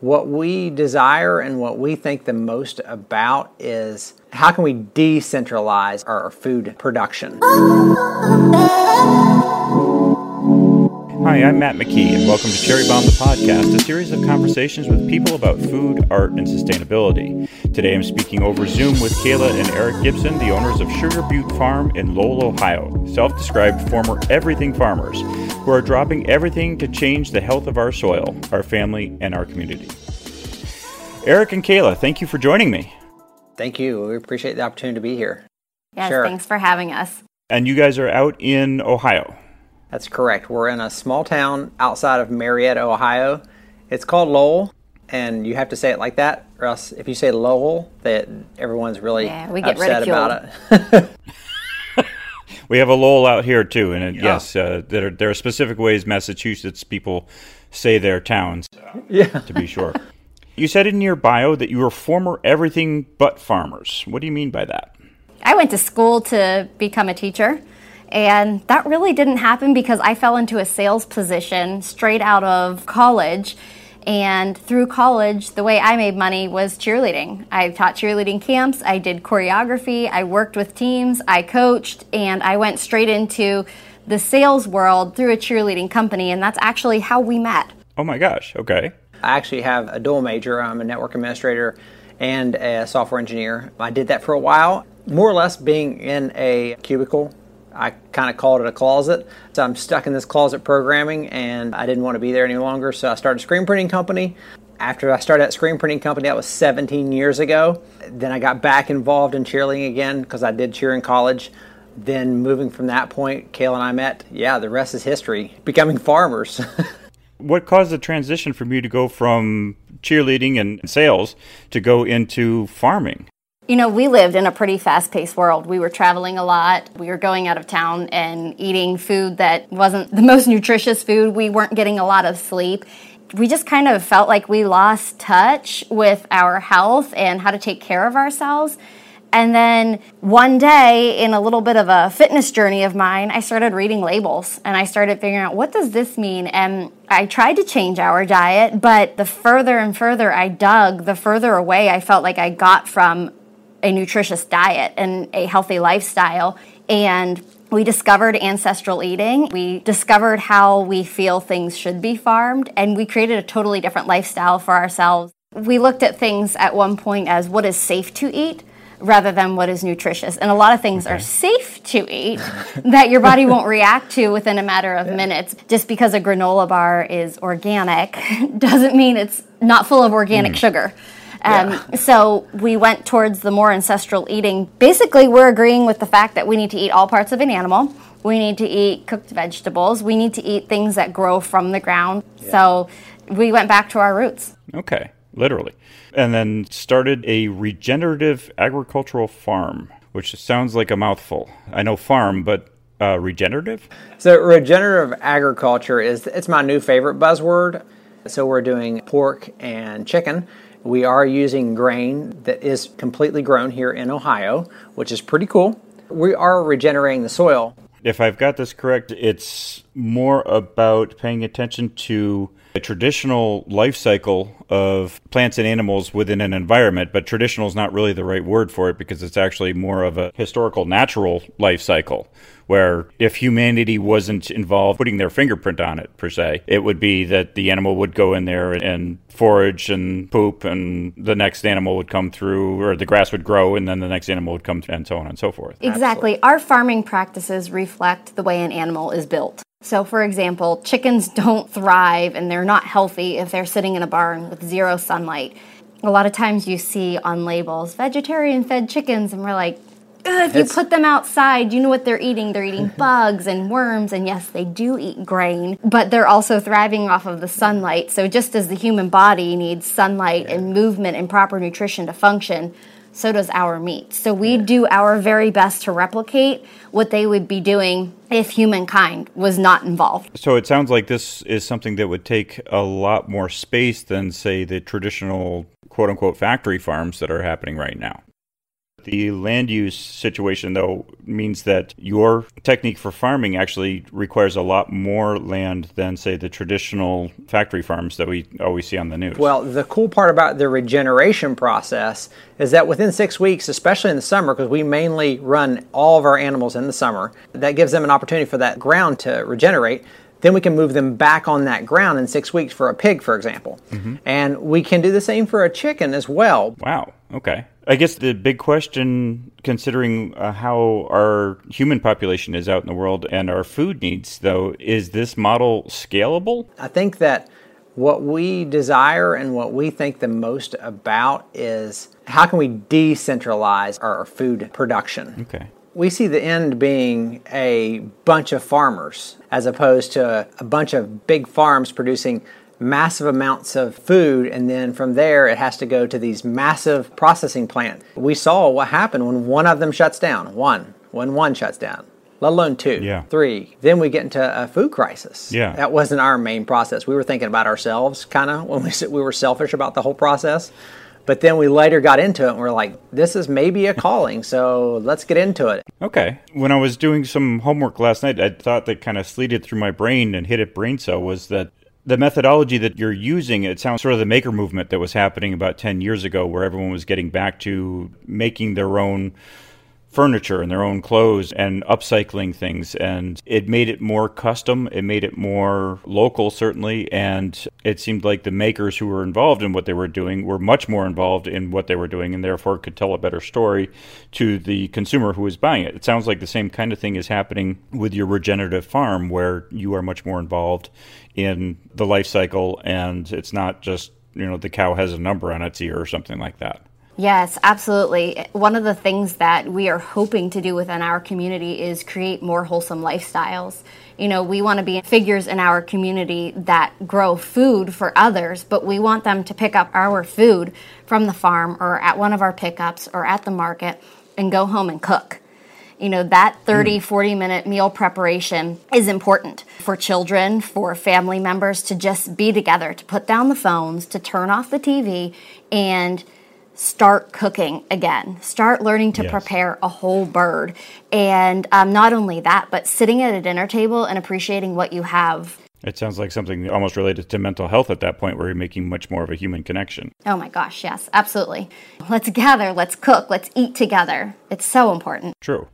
What we desire and what we think the most about is how can we decentralize our food production? Hi, I'm Matt McKee, and welcome to Cherry Bomb the Podcast, a series of conversations with people about food, art, and sustainability. Today I'm speaking over Zoom with Kayla and Eric Gibson, the owners of Sugar Butte Farm in Lowell, Ohio, self described former everything farmers who are dropping everything to change the health of our soil, our family, and our community. Eric and Kayla, thank you for joining me. Thank you. We appreciate the opportunity to be here. Yes, sure. thanks for having us. And you guys are out in Ohio. That's correct. We're in a small town outside of Marietta, Ohio. It's called Lowell, and you have to say it like that, or else if you say Lowell, that everyone's really yeah, we get upset ridiculed. about it. we have a Lowell out here too, and it, yeah. yes, uh, there, are, there are specific ways Massachusetts people say their towns. Yeah, to be sure. You said in your bio that you were former everything but farmers. What do you mean by that? I went to school to become a teacher. And that really didn't happen because I fell into a sales position straight out of college. And through college, the way I made money was cheerleading. I taught cheerleading camps, I did choreography, I worked with teams, I coached, and I went straight into the sales world through a cheerleading company. And that's actually how we met. Oh my gosh, okay. I actually have a dual major. I'm a network administrator and a software engineer. I did that for a while, more or less being in a cubicle I kind of called it a closet. So I'm stuck in this closet programming and I didn't want to be there any longer. So I started a screen printing company. After I started that screen printing company, that was 17 years ago. Then I got back involved in cheerleading again because I did cheer in college. Then moving from that point, Kayla and I met. Yeah, the rest is history. Becoming farmers. what caused the transition for you to go from cheerleading and sales to go into farming? You know, we lived in a pretty fast paced world. We were traveling a lot. We were going out of town and eating food that wasn't the most nutritious food. We weren't getting a lot of sleep. We just kind of felt like we lost touch with our health and how to take care of ourselves. And then one day, in a little bit of a fitness journey of mine, I started reading labels and I started figuring out what does this mean? And I tried to change our diet, but the further and further I dug, the further away I felt like I got from a nutritious diet and a healthy lifestyle. And we discovered ancestral eating. We discovered how we feel things should be farmed, and we created a totally different lifestyle for ourselves. We looked at things at one point as what is safe to eat rather than what is nutritious. And a lot of things okay. are safe to eat that your body won't react to within a matter of yeah. minutes. Just because a granola bar is organic doesn't mean it's not full of organic mm. sugar. Um, yeah. So we went towards the more ancestral eating. Basically, we're agreeing with the fact that we need to eat all parts of an animal. We need to eat cooked vegetables. We need to eat things that grow from the ground. Yeah. So we went back to our roots. Okay, literally. And then started a regenerative agricultural farm, which sounds like a mouthful. I know farm, but uh, regenerative? So regenerative agriculture is it's my new favorite buzzword. So we're doing pork and chicken we are using grain that is completely grown here in Ohio, which is pretty cool. We are regenerating the soil. If I've got this correct, it's more about paying attention to a traditional life cycle of plants and animals within an environment, but traditional is not really the right word for it because it's actually more of a historical natural life cycle where if humanity wasn't involved putting their fingerprint on it per se, it would be that the animal would go in there and forage and poop and the next animal would come through or the grass would grow and then the next animal would come through and so on and so forth. Exactly. Absolutely. Our farming practices reflect the way an animal is built. So, for example, chickens don't thrive and they're not healthy if they're sitting in a barn with zero sunlight. A lot of times you see on labels vegetarian fed chickens, and we're like, if you put them outside, you know what they're eating. They're eating mm-hmm. bugs and worms, and yes, they do eat grain, but they're also thriving off of the sunlight. So, just as the human body needs sunlight and movement and proper nutrition to function, so does our meat. So we do our very best to replicate what they would be doing if humankind was not involved. So it sounds like this is something that would take a lot more space than, say, the traditional quote unquote factory farms that are happening right now. The land use situation, though, means that your technique for farming actually requires a lot more land than, say, the traditional factory farms that we always see on the news. Well, the cool part about the regeneration process is that within six weeks, especially in the summer, because we mainly run all of our animals in the summer, that gives them an opportunity for that ground to regenerate then we can move them back on that ground in six weeks for a pig, for example. Mm-hmm. And we can do the same for a chicken as well. Wow. Okay. I guess the big question, considering uh, how our human population is out in the world and our food needs, though, is this model scalable? I think that what we desire and what we think the most about is how can we decentralize our food production? Okay we see the end being a bunch of farmers as opposed to a bunch of big farms producing massive amounts of food and then from there it has to go to these massive processing plants. We saw what happened when one of them shuts down. One, when one shuts down. Let alone two, yeah. three. Then we get into a food crisis. Yeah. That wasn't our main process. We were thinking about ourselves, kind of, when we, we were selfish about the whole process. But then we later got into it and we're like, this is maybe a calling, so let's get into it. Okay. When I was doing some homework last night, I thought that kind of sleeted through my brain and hit a brain cell was that the methodology that you're using, it sounds sort of the maker movement that was happening about 10 years ago, where everyone was getting back to making their own furniture and their own clothes and upcycling things. And it made it more custom, it made it more local, certainly. And it seemed like the makers who were involved in what they were doing were much more involved in what they were doing and therefore could tell a better story to the consumer who was buying it. It sounds like the same kind of thing is happening with your regenerative farm, where you are much more involved in the life cycle and it's not just you know the cow has a number on its ear or something like that Yes, absolutely. One of the things that we are hoping to do within our community is create more wholesome lifestyles. You know, we want to be figures in our community that grow food for others, but we want them to pick up our food from the farm or at one of our pickups or at the market and go home and cook. You know, that 30, mm. 40 minute meal preparation is important for children, for family members to just be together, to put down the phones, to turn off the TV, and start cooking again. Start learning to yes. prepare a whole bird. And um, not only that, but sitting at a dinner table and appreciating what you have. It sounds like something almost related to mental health at that point where you're making much more of a human connection. Oh my gosh, yes, absolutely. Let's gather, let's cook, let's eat together. It's so important. True.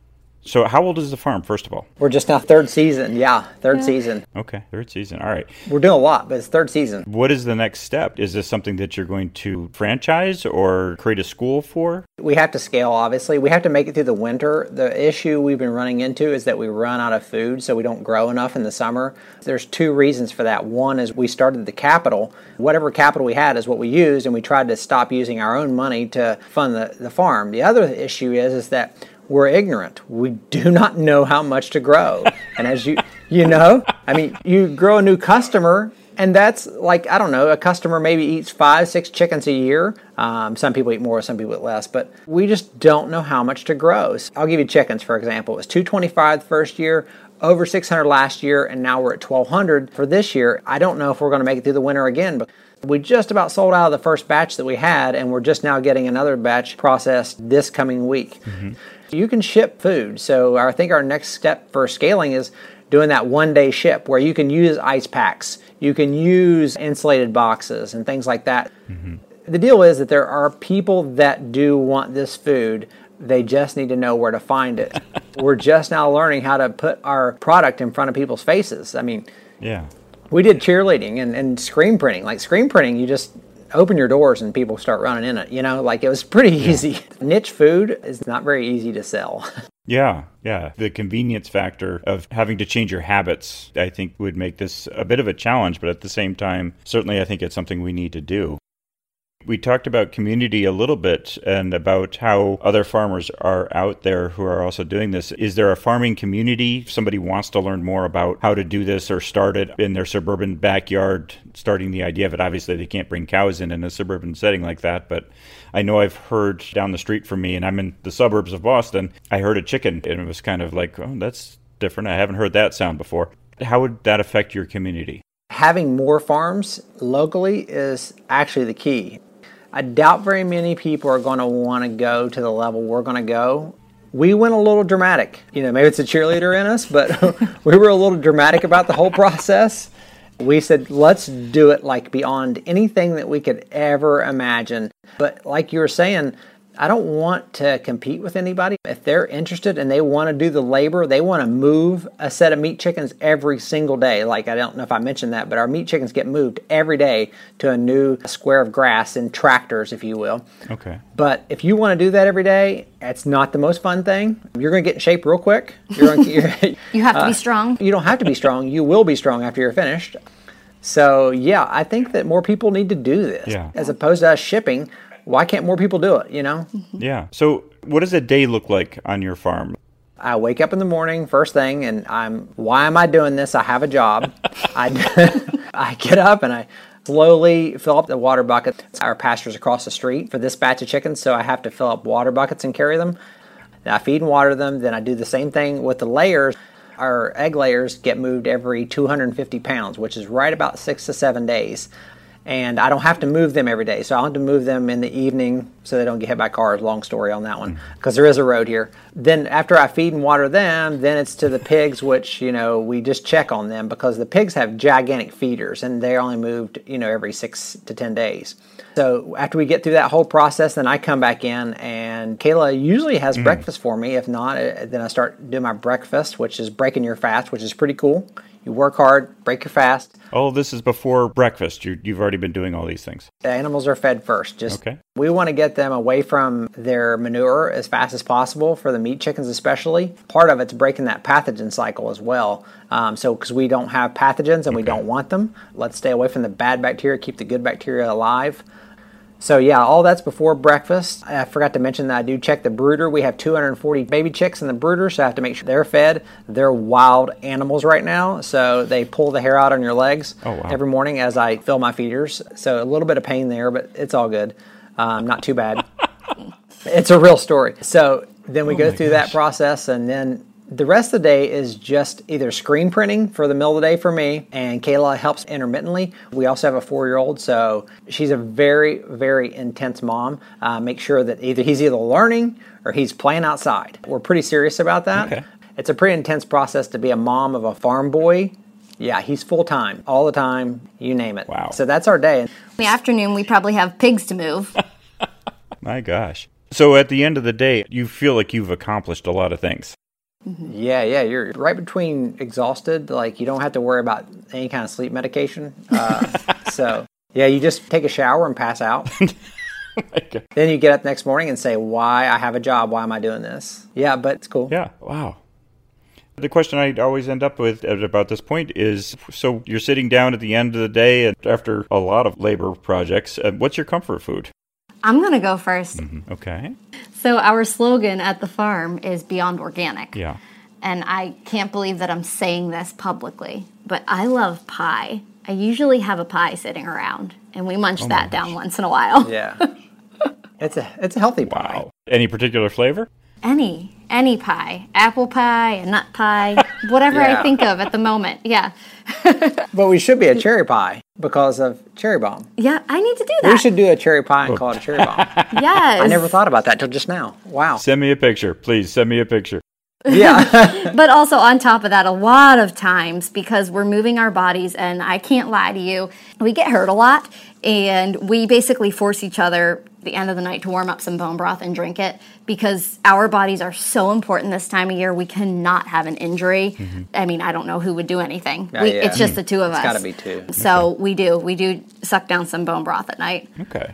So, how old is the farm, first of all? We're just now third season. Yeah, third yeah. season. Okay, third season. All right. We're doing a lot, but it's third season. What is the next step? Is this something that you're going to franchise or create a school for? We have to scale, obviously. We have to make it through the winter. The issue we've been running into is that we run out of food, so we don't grow enough in the summer. There's two reasons for that. One is we started the capital. Whatever capital we had is what we used, and we tried to stop using our own money to fund the, the farm. The other issue is, is that we're ignorant. We do not know how much to grow. and as you you know, I mean, you grow a new customer and that's like I don't know, a customer maybe eats five, six chickens a year. Um, some people eat more, some people eat less, but we just don't know how much to grow. So I'll give you chickens for example. It was 225 the first year, over 600 last year, and now we're at 1200 for this year. I don't know if we're going to make it through the winter again, but we just about sold out of the first batch that we had, and we're just now getting another batch processed this coming week. Mm-hmm. You can ship food. So I think our next step for scaling is doing that one day ship where you can use ice packs, you can use insulated boxes and things like that. Mm-hmm. The deal is that there are people that do want this food. They just need to know where to find it. We're just now learning how to put our product in front of people's faces. I mean, yeah. We did cheerleading and, and screen printing. Like screen printing, you just open your doors and people start running in it. You know, like it was pretty easy. Niche food is not very easy to sell. Yeah, yeah. The convenience factor of having to change your habits, I think, would make this a bit of a challenge, but at the same time, certainly I think it's something we need to do. We talked about community a little bit and about how other farmers are out there who are also doing this. Is there a farming community? If somebody wants to learn more about how to do this or start it in their suburban backyard, starting the idea of it. Obviously, they can't bring cows in in a suburban setting like that, but I know I've heard down the street from me, and I'm in the suburbs of Boston, I heard a chicken, and it was kind of like, oh, that's different. I haven't heard that sound before. How would that affect your community? Having more farms locally is actually the key. I doubt very many people are going to want to go to the level we're going to go. We went a little dramatic. You know, maybe it's a cheerleader in us, but we were a little dramatic about the whole process. We said, let's do it like beyond anything that we could ever imagine. But like you were saying, I don't want to compete with anybody. If they're interested and they want to do the labor, they want to move a set of meat chickens every single day. Like, I don't know if I mentioned that, but our meat chickens get moved every day to a new square of grass in tractors, if you will. Okay. But if you want to do that every day, it's not the most fun thing. You're going to get in shape real quick. You're going to, you have to uh, be strong. You don't have to be strong. You will be strong after you're finished. So, yeah, I think that more people need to do this. Yeah. As opposed to us shipping why can't more people do it, you know? Mm-hmm. Yeah. So, what does a day look like on your farm? I wake up in the morning first thing and I'm why am I doing this? I have a job. I I get up and I slowly fill up the water buckets. Our pastures across the street for this batch of chickens, so I have to fill up water buckets and carry them. Then I feed and water them. Then I do the same thing with the layers. Our egg layers get moved every 250 pounds, which is right about six to seven days and I don't have to move them every day. So I have to move them in the evening so they don't get hit by cars. Long story on that one because there is a road here. Then after I feed and water them, then it's to the pigs, which you know we just check on them because the pigs have gigantic feeders and they're only moved you know every six to ten days. So after we get through that whole process, then I come back in and Kayla usually has mm. breakfast for me. If not, uh, then I start doing my breakfast, which is breaking your fast, which is pretty cool. You work hard, break your fast. Oh, this is before breakfast. You, have already been doing all these things. The animals are fed first. Just okay. We want to get them away from their manure as fast as possible for the meat chickens, especially. Part of it's breaking that pathogen cycle as well. Um, so because we don't have pathogens and okay. we don't want them, let's stay away from the bad bacteria, keep the good bacteria alive. So yeah, all that's before breakfast. I forgot to mention that I do check the brooder. We have 240 baby chicks in the brooder, so I have to make sure they're fed. They're wild animals right now, so they pull the hair out on your legs oh, wow. every morning as I fill my feeders. So a little bit of pain there, but it's all good. Um, not too bad. it's a real story. So then we oh go through gosh. that process, and then the rest of the day is just either screen printing for the middle of the day for me, and Kayla helps intermittently. We also have a four year old, so she's a very, very intense mom. Uh, make sure that either he's either learning or he's playing outside. We're pretty serious about that. Okay. It's a pretty intense process to be a mom of a farm boy. Yeah, he's full time, all the time, you name it. Wow. So that's our day. In the afternoon, we probably have pigs to move. My gosh. So at the end of the day, you feel like you've accomplished a lot of things. Mm-hmm. Yeah, yeah, you're right between exhausted. Like you don't have to worry about any kind of sleep medication. Uh, so yeah, you just take a shower and pass out. then you get up next morning and say, "Why I have a job? Why am I doing this?" Yeah, but it's cool. Yeah. Wow. The question I always end up with at about this point is so you're sitting down at the end of the day and after a lot of labor projects, uh, what's your comfort food? I'm going to go 1st mm-hmm. Okay. So, our slogan at the farm is Beyond Organic. Yeah. And I can't believe that I'm saying this publicly, but I love pie. I usually have a pie sitting around, and we munch oh that down once in a while. Yeah. it's a it's a healthy pie. Wow. Any particular flavor? Any any pie, apple pie, a nut pie, whatever yeah. I think of at the moment. Yeah. but we should be a cherry pie because of cherry bomb. Yeah, I need to do that. We should do a cherry pie oh. and call it a cherry bomb. yes. I never thought about that till just now. Wow. Send me a picture, please. Send me a picture. Yeah. but also on top of that, a lot of times because we're moving our bodies, and I can't lie to you, we get hurt a lot, and we basically force each other the end of the night to warm up some bone broth and drink it because our bodies are so important this time of year. We cannot have an injury. Mm-hmm. I mean, I don't know who would do anything. Uh, we, yeah. It's just the two of it's us. It's got to be two. So okay. we do. We do suck down some bone broth at night. Okay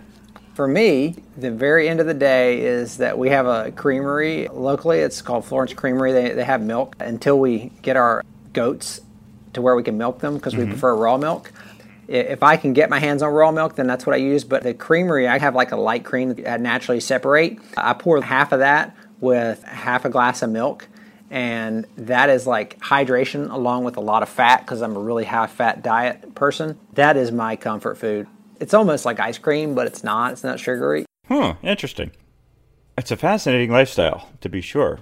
for me, the very end of the day is that we have a creamery locally. It's called Florence Creamery. They, they have milk until we get our goats to where we can milk them because mm-hmm. we prefer raw milk. If I can get my hands on raw milk, then that's what I use. But the creamery, I have like a light cream that naturally separate. I pour half of that with half a glass of milk and that is like hydration along with a lot of fat because I'm a really high fat diet person. That is my comfort food. It's almost like ice cream, but it's not. It's not sugary. Hmm, interesting. It's a fascinating lifestyle, to be sure.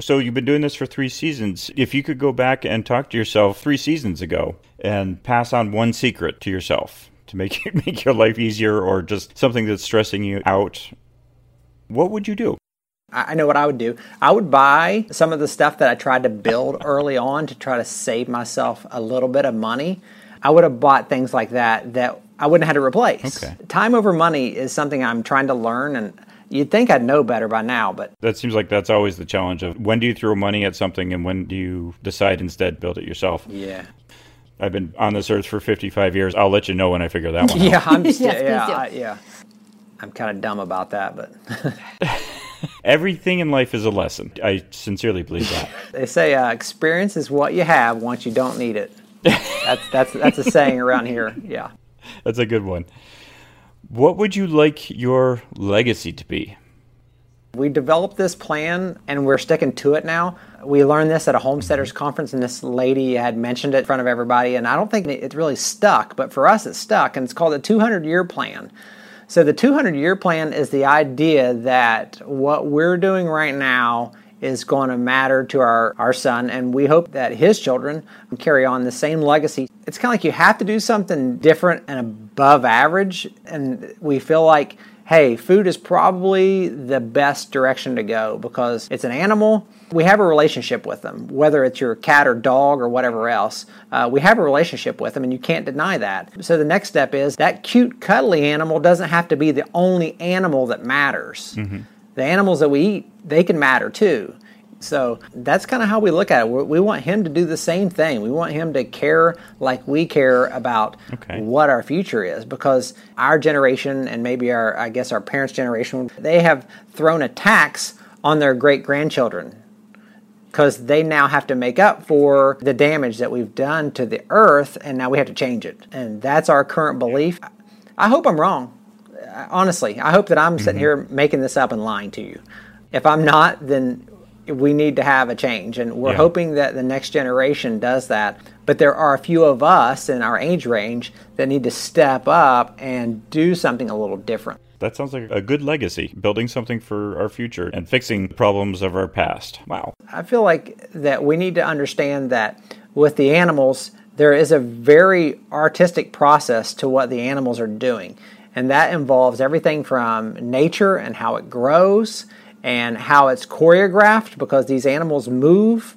So you've been doing this for three seasons. If you could go back and talk to yourself three seasons ago and pass on one secret to yourself, to make make your life easier or just something that's stressing you out, what would you do? I know what I would do. I would buy some of the stuff that I tried to build early on to try to save myself a little bit of money. I would have bought things like that that I wouldn't have had to replace. Okay. Time over money is something I'm trying to learn and you'd think I'd know better by now, but That seems like that's always the challenge of when do you throw money at something and when do you decide instead build it yourself? yeah. I've been on this earth for 55 years. I'll let you know when I figure that one out. Yeah, I'm just, Yes, yeah. I, yeah. I'm kind of dumb about that, but Everything in life is a lesson. I sincerely believe that. they say uh, experience is what you have once you don't need it. That's that's that's a saying around here. Yeah. That's a good one. What would you like your legacy to be? We developed this plan and we're sticking to it now. We learned this at a homesteaders mm-hmm. conference, and this lady had mentioned it in front of everybody. And I don't think it really stuck, but for us, it stuck. And it's called the 200 year plan. So, the 200 year plan is the idea that what we're doing right now is going to matter to our, our son, and we hope that his children carry on the same legacy. It's kind of like you have to do something different and above average, and we feel like hey, food is probably the best direction to go because it's an animal. We have a relationship with them, whether it's your cat or dog or whatever else. Uh, we have a relationship with them, and you can't deny that. So the next step is that cute, cuddly animal doesn't have to be the only animal that matters. The animals that we eat, they can matter too. So that's kind of how we look at it. We we want him to do the same thing. We want him to care like we care about Okay. what our future is because our generation and maybe our, I guess, our parents' generation, they have thrown a tax on their great grandchildren because they now have to make up for the damage that we've done to the earth and now we have to change it. And that's our current belief. I hope I'm wrong. Honestly, I hope that I'm sitting mm-hmm. here making this up and lying to you. If I'm not, then we need to have a change. And we're Yeah. hoping that the next generation does that. But there are a few of us in our age range that need to step up and do something a little different. That sounds like a good legacy, building something for our future and fixing the problems of our past. Wow. I feel like that we need to understand that with the animals, there is a very artistic process to what the animals are doing. And that involves everything from nature and how it grows and how it's choreographed because these animals move.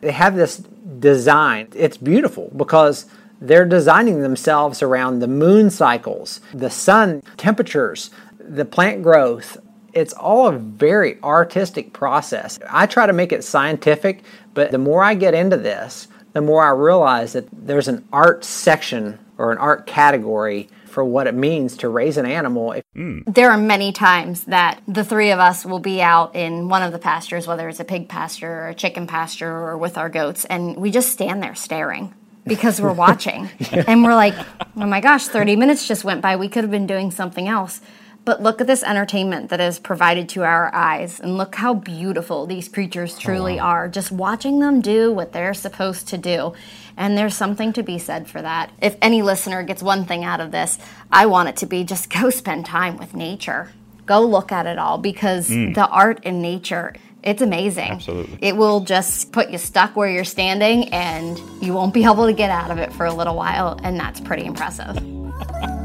They have this design. It's beautiful because they're designing themselves around the moon cycles, the sun temperatures, the plant growth, it's all a very artistic process. I try to make it scientific, but the more I get into this, the more I realize that there's an art section or an art category for what it means to raise an animal. Hmm. There are many times that the three of us will be out in one of the pastures, whether it's a pig pasture or a chicken pasture or with our goats, and we just stand there staring because we're watching. And we're like, oh my gosh, 30 minutes just went by. We could have been doing something else. But look at this entertainment that is provided to our eyes, and look how beautiful these creatures oh, truly are. Just watching them do what they're supposed to do. And there's something to be said for that. If any listener gets one thing out of this, I want it to be just go spend time with nature. Go look at it all because hmm. the art in nature, it's amazing. Absolutely. It will just put you stuck where you're standing and you won't be able to get out of it for a little while, and that's pretty impressive.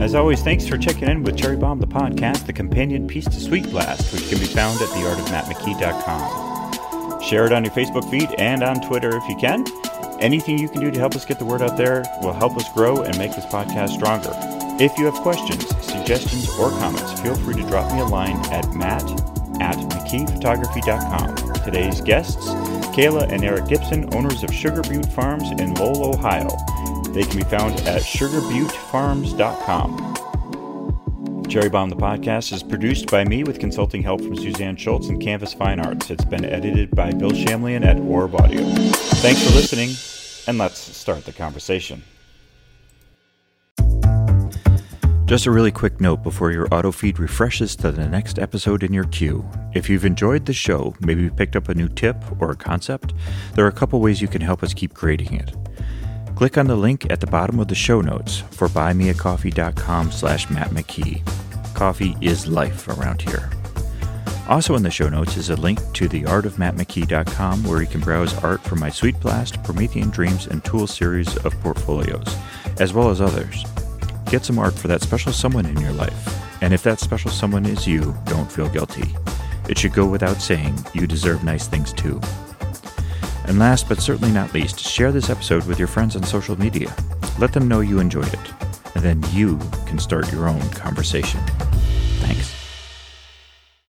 As always, thanks for checking in with Cherry Bomb, the podcast, the companion piece to Sweet Blast, which can be found at theartofmattmckee.com. Share it on your Facebook feed and on Twitter if you can. Anything you can do to help us get the word out there will help us grow and make this podcast stronger. If you have questions, suggestions, or comments, feel free to drop me a line at matt at mckeephotography.com. Today's guests, Kayla and Eric Gibson, owners of Sugar Butte Farms in Lowell, Ohio. They can be found at sugarbutefarms.com. Cherry Bomb the podcast is produced by me with consulting help from Suzanne Schultz and Canvas Fine Arts. It's been edited by Bill Shamlian at Orb Audio. Thanks for listening, and let's start the conversation. Just a really quick note before your auto feed refreshes to the next episode in your queue. If you've enjoyed the show, maybe you picked up a new tip or a concept, there are a couple ways you can help us keep creating it. Click on the link at the bottom of the show notes for buymeacoffee.com slash Matt McKee. Coffee is life around here. Also in the show notes is a link to theartofmattmckee.com where you can browse art from my Sweet Blast, Promethean Dreams, and Tool series of portfolios. as well as others. Get some art for that special someone in your life. And if that special someone is you, don't feel guilty. It should go without saying you deserve nice things too. And last but certainly not least, share this episode with your friends on social media. Let them know you enjoyed it, and then you can start your own conversation. Thanks.